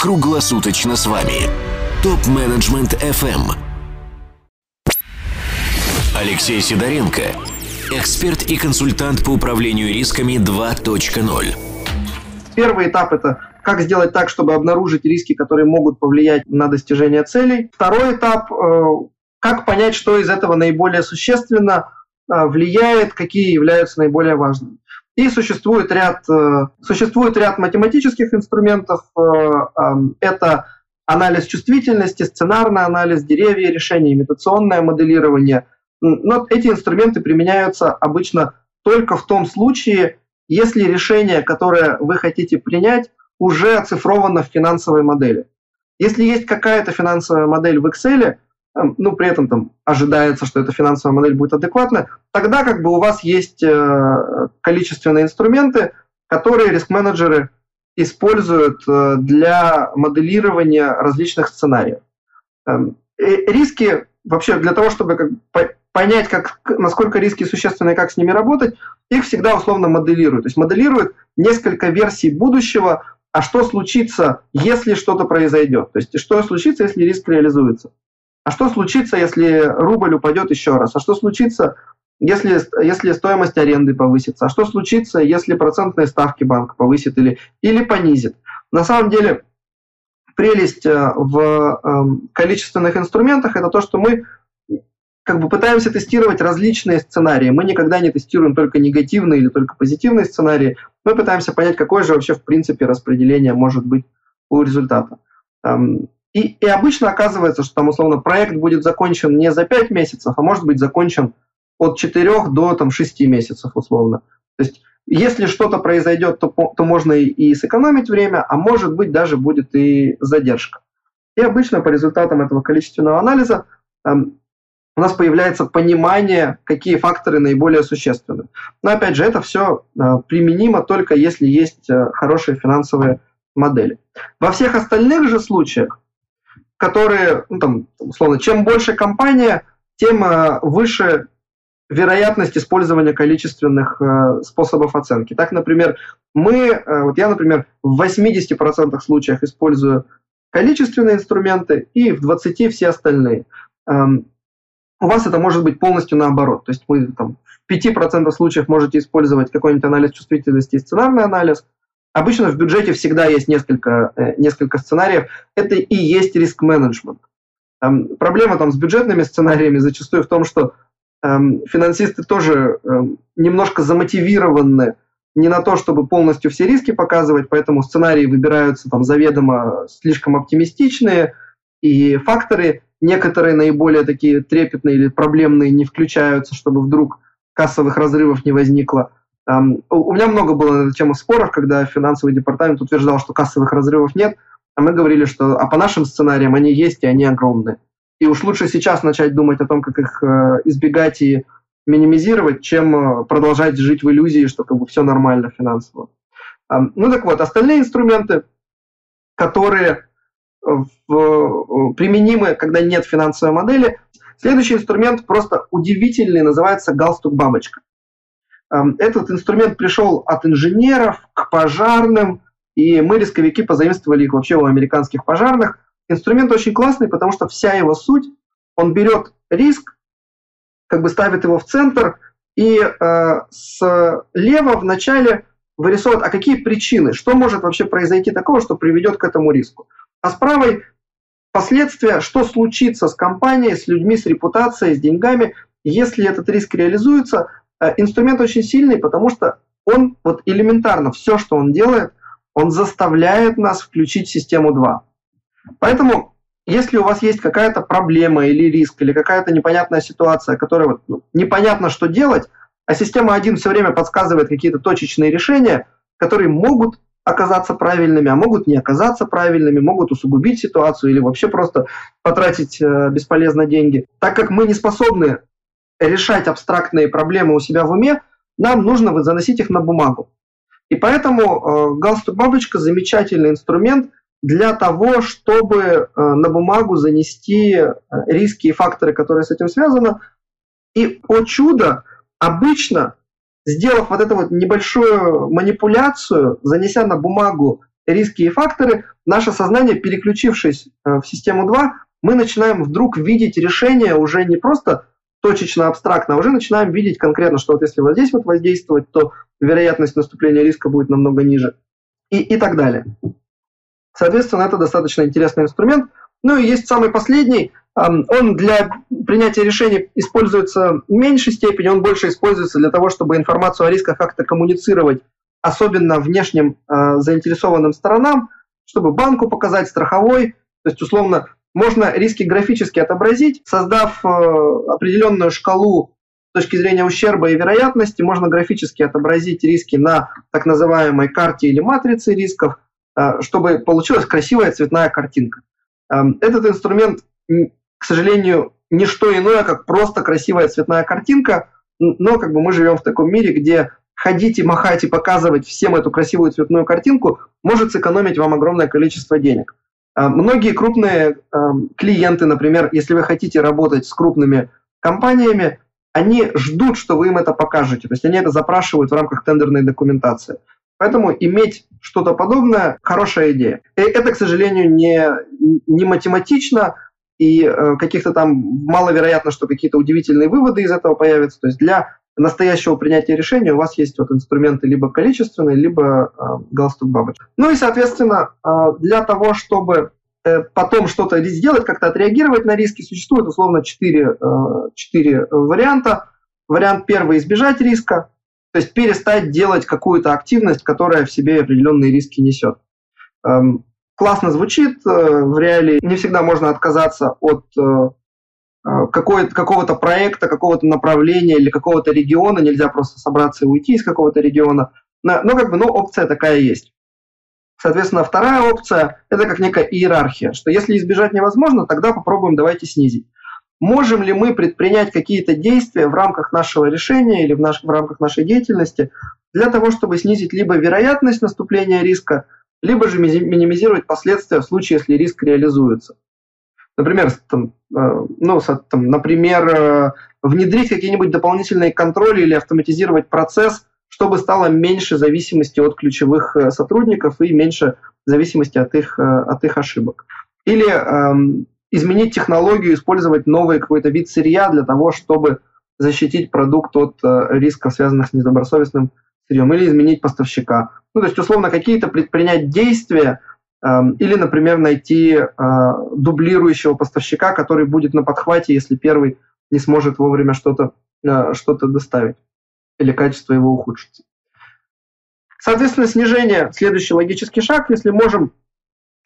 круглосуточно с вами. Топ-менеджмент FM. Алексей Сидоренко, эксперт и консультант по управлению рисками 2.0. Первый этап – это как сделать так, чтобы обнаружить риски, которые могут повлиять на достижение целей. Второй этап э, – как понять, что из этого наиболее существенно э, влияет, какие являются наиболее важными. И существует ряд, э, существует ряд математических инструментов. Это анализ чувствительности, сценарный анализ, деревья решения, имитационное моделирование. Но эти инструменты применяются обычно только в том случае, если решение, которое вы хотите принять, уже оцифровано в финансовой модели. Если есть какая-то финансовая модель в Excel, эм, ну, при этом там ожидается, что эта финансовая модель будет адекватна, тогда как бы у вас есть э, количественные инструменты, которые риск-менеджеры используют э, для моделирования различных сценариев. Эм, риски вообще для того, чтобы как, понять, как, насколько риски существенны и как с ними работать, их всегда условно моделируют. То есть моделируют несколько версий будущего, а что случится, если что-то произойдет? То есть что случится, если риск реализуется? А что случится, если рубль упадет еще раз? А что случится, если, если стоимость аренды повысится? А что случится, если процентные ставки банк повысит или, или понизит? На самом деле, прелесть э, в э, количественных инструментах это то, что мы как бы пытаемся тестировать различные сценарии. Мы никогда не тестируем только негативные или только позитивные сценарии. Мы пытаемся понять, какое же вообще в принципе распределение может быть у результата. И, и обычно оказывается, что там условно проект будет закончен не за 5 месяцев, а может быть закончен от 4 до там, 6 месяцев условно. То есть если что-то произойдет, то, то можно и, и сэкономить время, а может быть даже будет и задержка. И обычно по результатам этого количественного анализа у нас появляется понимание, какие факторы наиболее существенны. Но опять же, это все а, применимо только если есть а, хорошие финансовые модели. Во всех остальных же случаях, которые, ну, там, условно, чем больше компания, тем а, выше вероятность использования количественных э, способов оценки. Так, например, мы, э, вот я, например, в 80% случаях использую количественные инструменты и в 20% все остальные. Эм, у вас это может быть полностью наоборот. То есть вы там, в 5% случаев можете использовать какой-нибудь анализ чувствительности и сценарный анализ. Обычно в бюджете всегда есть несколько, э, несколько сценариев. Это и есть риск-менеджмент. Эм, проблема там с бюджетными сценариями зачастую в том, что эм, финансисты тоже эм, немножко замотивированы не на то, чтобы полностью все риски показывать, поэтому сценарии выбираются там заведомо слишком оптимистичные, и факторы некоторые наиболее такие трепетные или проблемные не включаются, чтобы вдруг кассовых разрывов не возникло. У меня много было на эту тему споров, когда финансовый департамент утверждал, что кассовых разрывов нет, а мы говорили, что а по нашим сценариям они есть, и они огромные. И уж лучше сейчас начать думать о том, как их э, избегать и минимизировать, чем э, продолжать жить в иллюзии, что как бы все нормально финансово. Ну так вот, остальные инструменты, которые в, применимы, когда нет финансовой модели. Следующий инструмент просто удивительный, называется галстук-бабочка. Эм, этот инструмент пришел от инженеров к пожарным, и мы, рисковики, позаимствовали их вообще у американских пожарных. Инструмент очень классный, потому что вся его суть, он берет риск, как бы ставит его в центр, и э, слева в начале вырисовывает, а какие причины, что может вообще произойти такого, что приведет к этому риску. А с правой последствия, что случится с компанией, с людьми, с репутацией, с деньгами, если этот риск реализуется. Э, инструмент очень сильный, потому что он вот элементарно, все, что он делает, он заставляет нас включить систему 2. Поэтому, если у вас есть какая-то проблема или риск, или какая-то непонятная ситуация, которая вот, ну, непонятно, что делать, а система 1 все время подсказывает какие-то точечные решения, которые могут оказаться правильными, а могут не оказаться правильными, могут усугубить ситуацию или вообще просто потратить э, бесполезно деньги. Так как мы не способны решать абстрактные проблемы у себя в уме, нам нужно заносить их на бумагу. И поэтому э, галстук-бабочка замечательный инструмент для того, чтобы э, на бумагу занести э, риски и факторы, которые с этим связаны. И, о чудо, обычно сделав вот эту вот небольшую манипуляцию, занеся на бумагу риски и факторы, наше сознание, переключившись в систему 2, мы начинаем вдруг видеть решение уже не просто точечно, абстрактно, а уже начинаем видеть конкретно, что вот если вот здесь вот воздействовать, то вероятность наступления риска будет намного ниже и, и так далее. Соответственно, это достаточно интересный инструмент. Ну и есть самый последний. Он для принятия решений используется в меньшей степени, он больше используется для того, чтобы информацию о рисках как-то коммуницировать, особенно внешним э, заинтересованным сторонам, чтобы банку показать, страховой. То есть, условно, можно риски графически отобразить, создав э, определенную шкалу с точки зрения ущерба и вероятности, можно графически отобразить риски на так называемой карте или матрице рисков, э, чтобы получилась красивая цветная картинка. Э, этот инструмент, к сожалению, не что иное, как просто красивая цветная картинка, но как бы мы живем в таком мире, где ходить и махать и показывать всем эту красивую цветную картинку может сэкономить вам огромное количество денег. А, многие крупные клиенты, например, если вы хотите работать с крупными компаниями, они ждут, что вы им это покажете. То есть они это запрашивают в рамках тендерной документации. Поэтому иметь что-то подобное – хорошая идея. И это, к сожалению, не, не математично, и э, каких-то там маловероятно, что какие-то удивительные выводы из этого появятся. То есть для настоящего принятия решения у вас есть вот инструменты либо количественные, либо э, галстук бабочка. Ну и, соответственно, э, для того, чтобы э, потом что-то сделать, как-то отреагировать на риски, существует условно 4, э, 4 варианта. Вариант первый – избежать риска, то есть перестать делать какую-то активность, которая в себе определенные риски несет. Эм, классно звучит, э, в реалии не всегда можно отказаться от э, какого-то проекта, какого-то направления или какого-то региона, нельзя просто собраться и уйти из какого-то региона. Но, но как бы, ну, опция такая есть. Соответственно, вторая опция – это как некая иерархия, что если избежать невозможно, тогда попробуем давайте снизить. Можем ли мы предпринять какие-то действия в рамках нашего решения или в, наш, в рамках нашей деятельности для того, чтобы снизить либо вероятность наступления риска, либо же минимизировать последствия в случае, если риск реализуется. Например, там, э, ну, там, например, э, внедрить какие-нибудь дополнительные контроли или автоматизировать процесс, чтобы стало меньше зависимости от ключевых э, сотрудников и меньше зависимости от их, от их ошибок. Или эм, изменить технологию, использовать новый какой-то вид сырья для того, чтобы защитить продукт от э, рисков, связанных с недобросовестным сырьем, или изменить поставщика. Ну, то есть, условно, какие-то предпринять действия, или, например, найти э, дублирующего поставщика, который будет на подхвате, если первый не сможет вовремя что-то э, что доставить или качество его ухудшится. Соответственно, снижение – следующий логический шаг. Если можем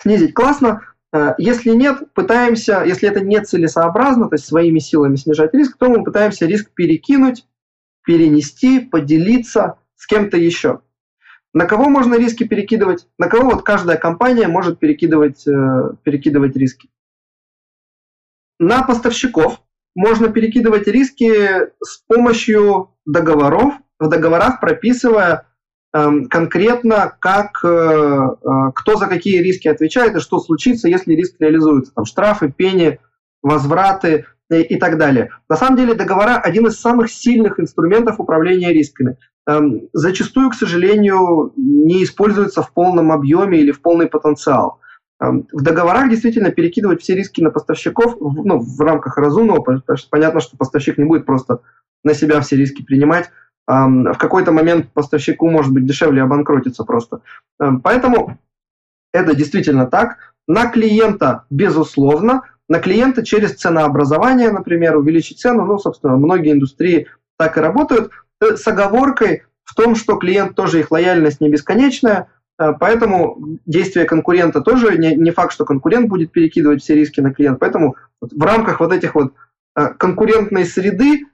снизить, классно. Э, если нет, пытаемся, если это не целесообразно, то есть своими силами снижать риск, то мы пытаемся риск перекинуть, перенести, поделиться с кем-то еще. На кого можно риски перекидывать? На кого вот каждая компания может перекидывать, э, перекидывать риски? На поставщиков можно перекидывать риски с помощью договоров, в договорах прописывая э, конкретно, как, э, э, кто за какие риски отвечает и что случится, если риск реализуется. Там штрафы, пени, возвраты и, так далее. На самом деле договора один из самых сильных инструментов управления рисками. Эм, зачастую, к сожалению, не используется в полном объеме или в полный потенциал. Эм, в договорах действительно перекидывать все риски на поставщиков ну, в рамках разумного, потому что понятно, что поставщик не будет просто на себя все риски принимать. Эм, в какой-то момент поставщику может быть дешевле обанкротиться просто. Поэтому это действительно так. На клиента, безусловно, на клиента через ценообразование, например, увеличить цену. Ну, собственно, многие индустрии так и работают – Э, с оговоркой в том, что клиент тоже их лояльность не бесконечная, э, поэтому действие конкурента тоже не, не факт, что конкурент будет перекидывать все риски на клиент. Поэтому в рамках вот этих вот э, конкурентной среды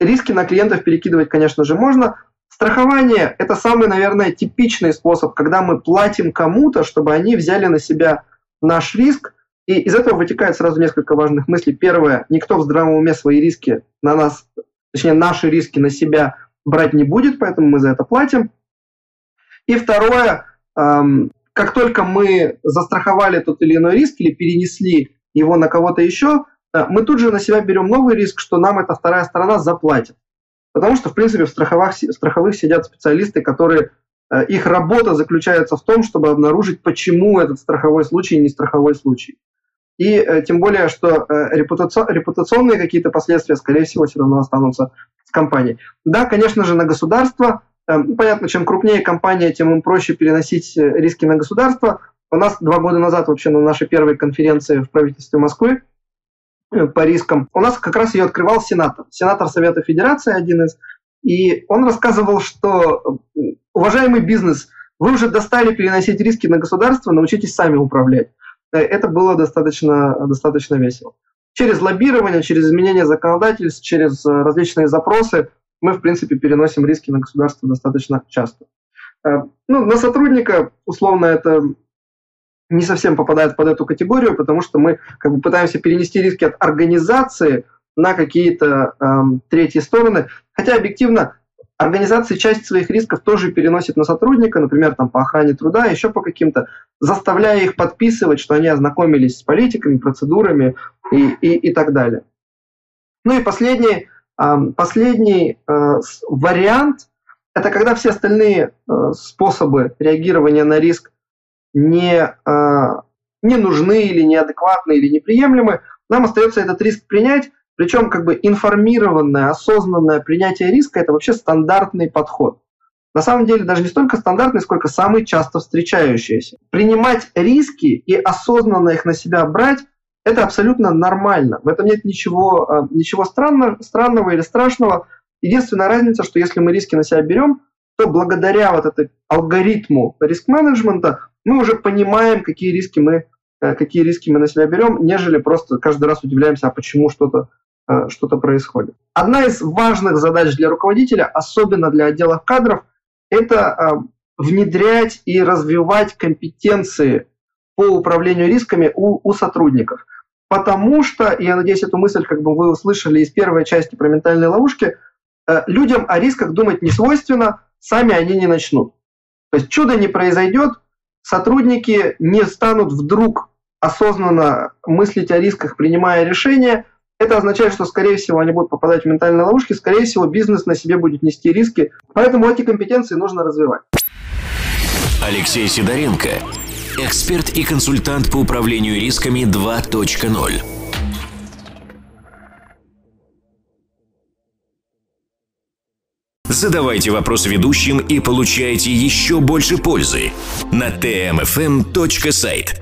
риски на клиентов перекидывать, конечно же, можно. Страхование – это самый, наверное, типичный способ, когда мы платим кому-то, чтобы они взяли на себя наш риск. И из этого вытекает сразу несколько важных мыслей. Первое – никто в здравом уме свои риски на нас точнее, наши риски на себя брать не будет, поэтому мы за это платим. И второе, эм, как только мы застраховали тот или иной риск или перенесли его на кого-то еще, э, мы тут же на себя берем новый риск, что нам эта вторая сторона заплатит. Потому что, в принципе, в страховых, страховых сидят специалисты, которые Э, их работа заключается в том, чтобы обнаружить, почему этот страховой случай не страховой случай. И э, тем более, что э, репутационные какие-то последствия, скорее всего, все равно останутся с компанией. Да, конечно же, на государство. Понятно, чем крупнее компания, тем им проще переносить риски на государство. У нас два года назад вообще на нашей первой конференции в правительстве Москвы по рискам, у нас как раз ее открывал сенатор. Сенатор Совета Федерации один из. И он рассказывал, что уважаемый бизнес, вы уже достали переносить риски на государство, научитесь сами управлять. Э, это было достаточно, достаточно весело. Через лоббирование, через изменение законодательств, через э, различные запросы мы, в принципе, переносим риски на государство достаточно часто. Э, ну, на сотрудника, условно, это не совсем попадает под эту категорию, потому что мы как бы пытаемся перенести риски от организации на какие-то эм, третьи стороны. Хотя объективно Организации часть своих рисков тоже переносит на сотрудника, например, там, по охране труда, еще по каким-то, заставляя их подписывать, что они ознакомились с политиками, процедурами и, и, и так далее. Ну и последний, последний э, вариант – это когда все остальные э, способы реагирования на риск не, э, не нужны или неадекватны или неприемлемы, нам остается этот риск принять, причем как бы информированное, осознанное принятие риска – это вообще стандартный подход. На самом деле даже не столько стандартный, сколько самый часто встречающийся. Принимать риски и осознанно их на себя брать – это абсолютно нормально. В этом нет ничего, а, ничего странного, странного или страшного. Единственная разница, что если мы риски на себя берем, то благодаря вот этому алгоритму риск-менеджмента мы уже понимаем, какие риски мы Э, какие риски мы на себя берем, нежели просто каждый раз удивляемся, а почему что-то э, что-то происходит. Одна из важных задач для руководителя, особенно для отделов кадров, это э, внедрять и развивать компетенции по управлению рисками у, у сотрудников. Потому что, я надеюсь, эту мысль как бы вы услышали из первой части про ментальные ловушки, людям о рисках думать не свойственно, сами они не начнут. То есть чудо не произойдет, сотрудники не станут вдруг осознанно мыслить о рисках, принимая решения, это означает, что, скорее всего, они будут попадать в ментальные ловушки, скорее всего, бизнес на себе будет нести риски. Поэтому эти компетенции нужно развивать. Алексей Сидоренко, эксперт и консультант по управлению рисками 2.0. Задавайте вопросы ведущим и получайте еще больше пользы на tmfm.site.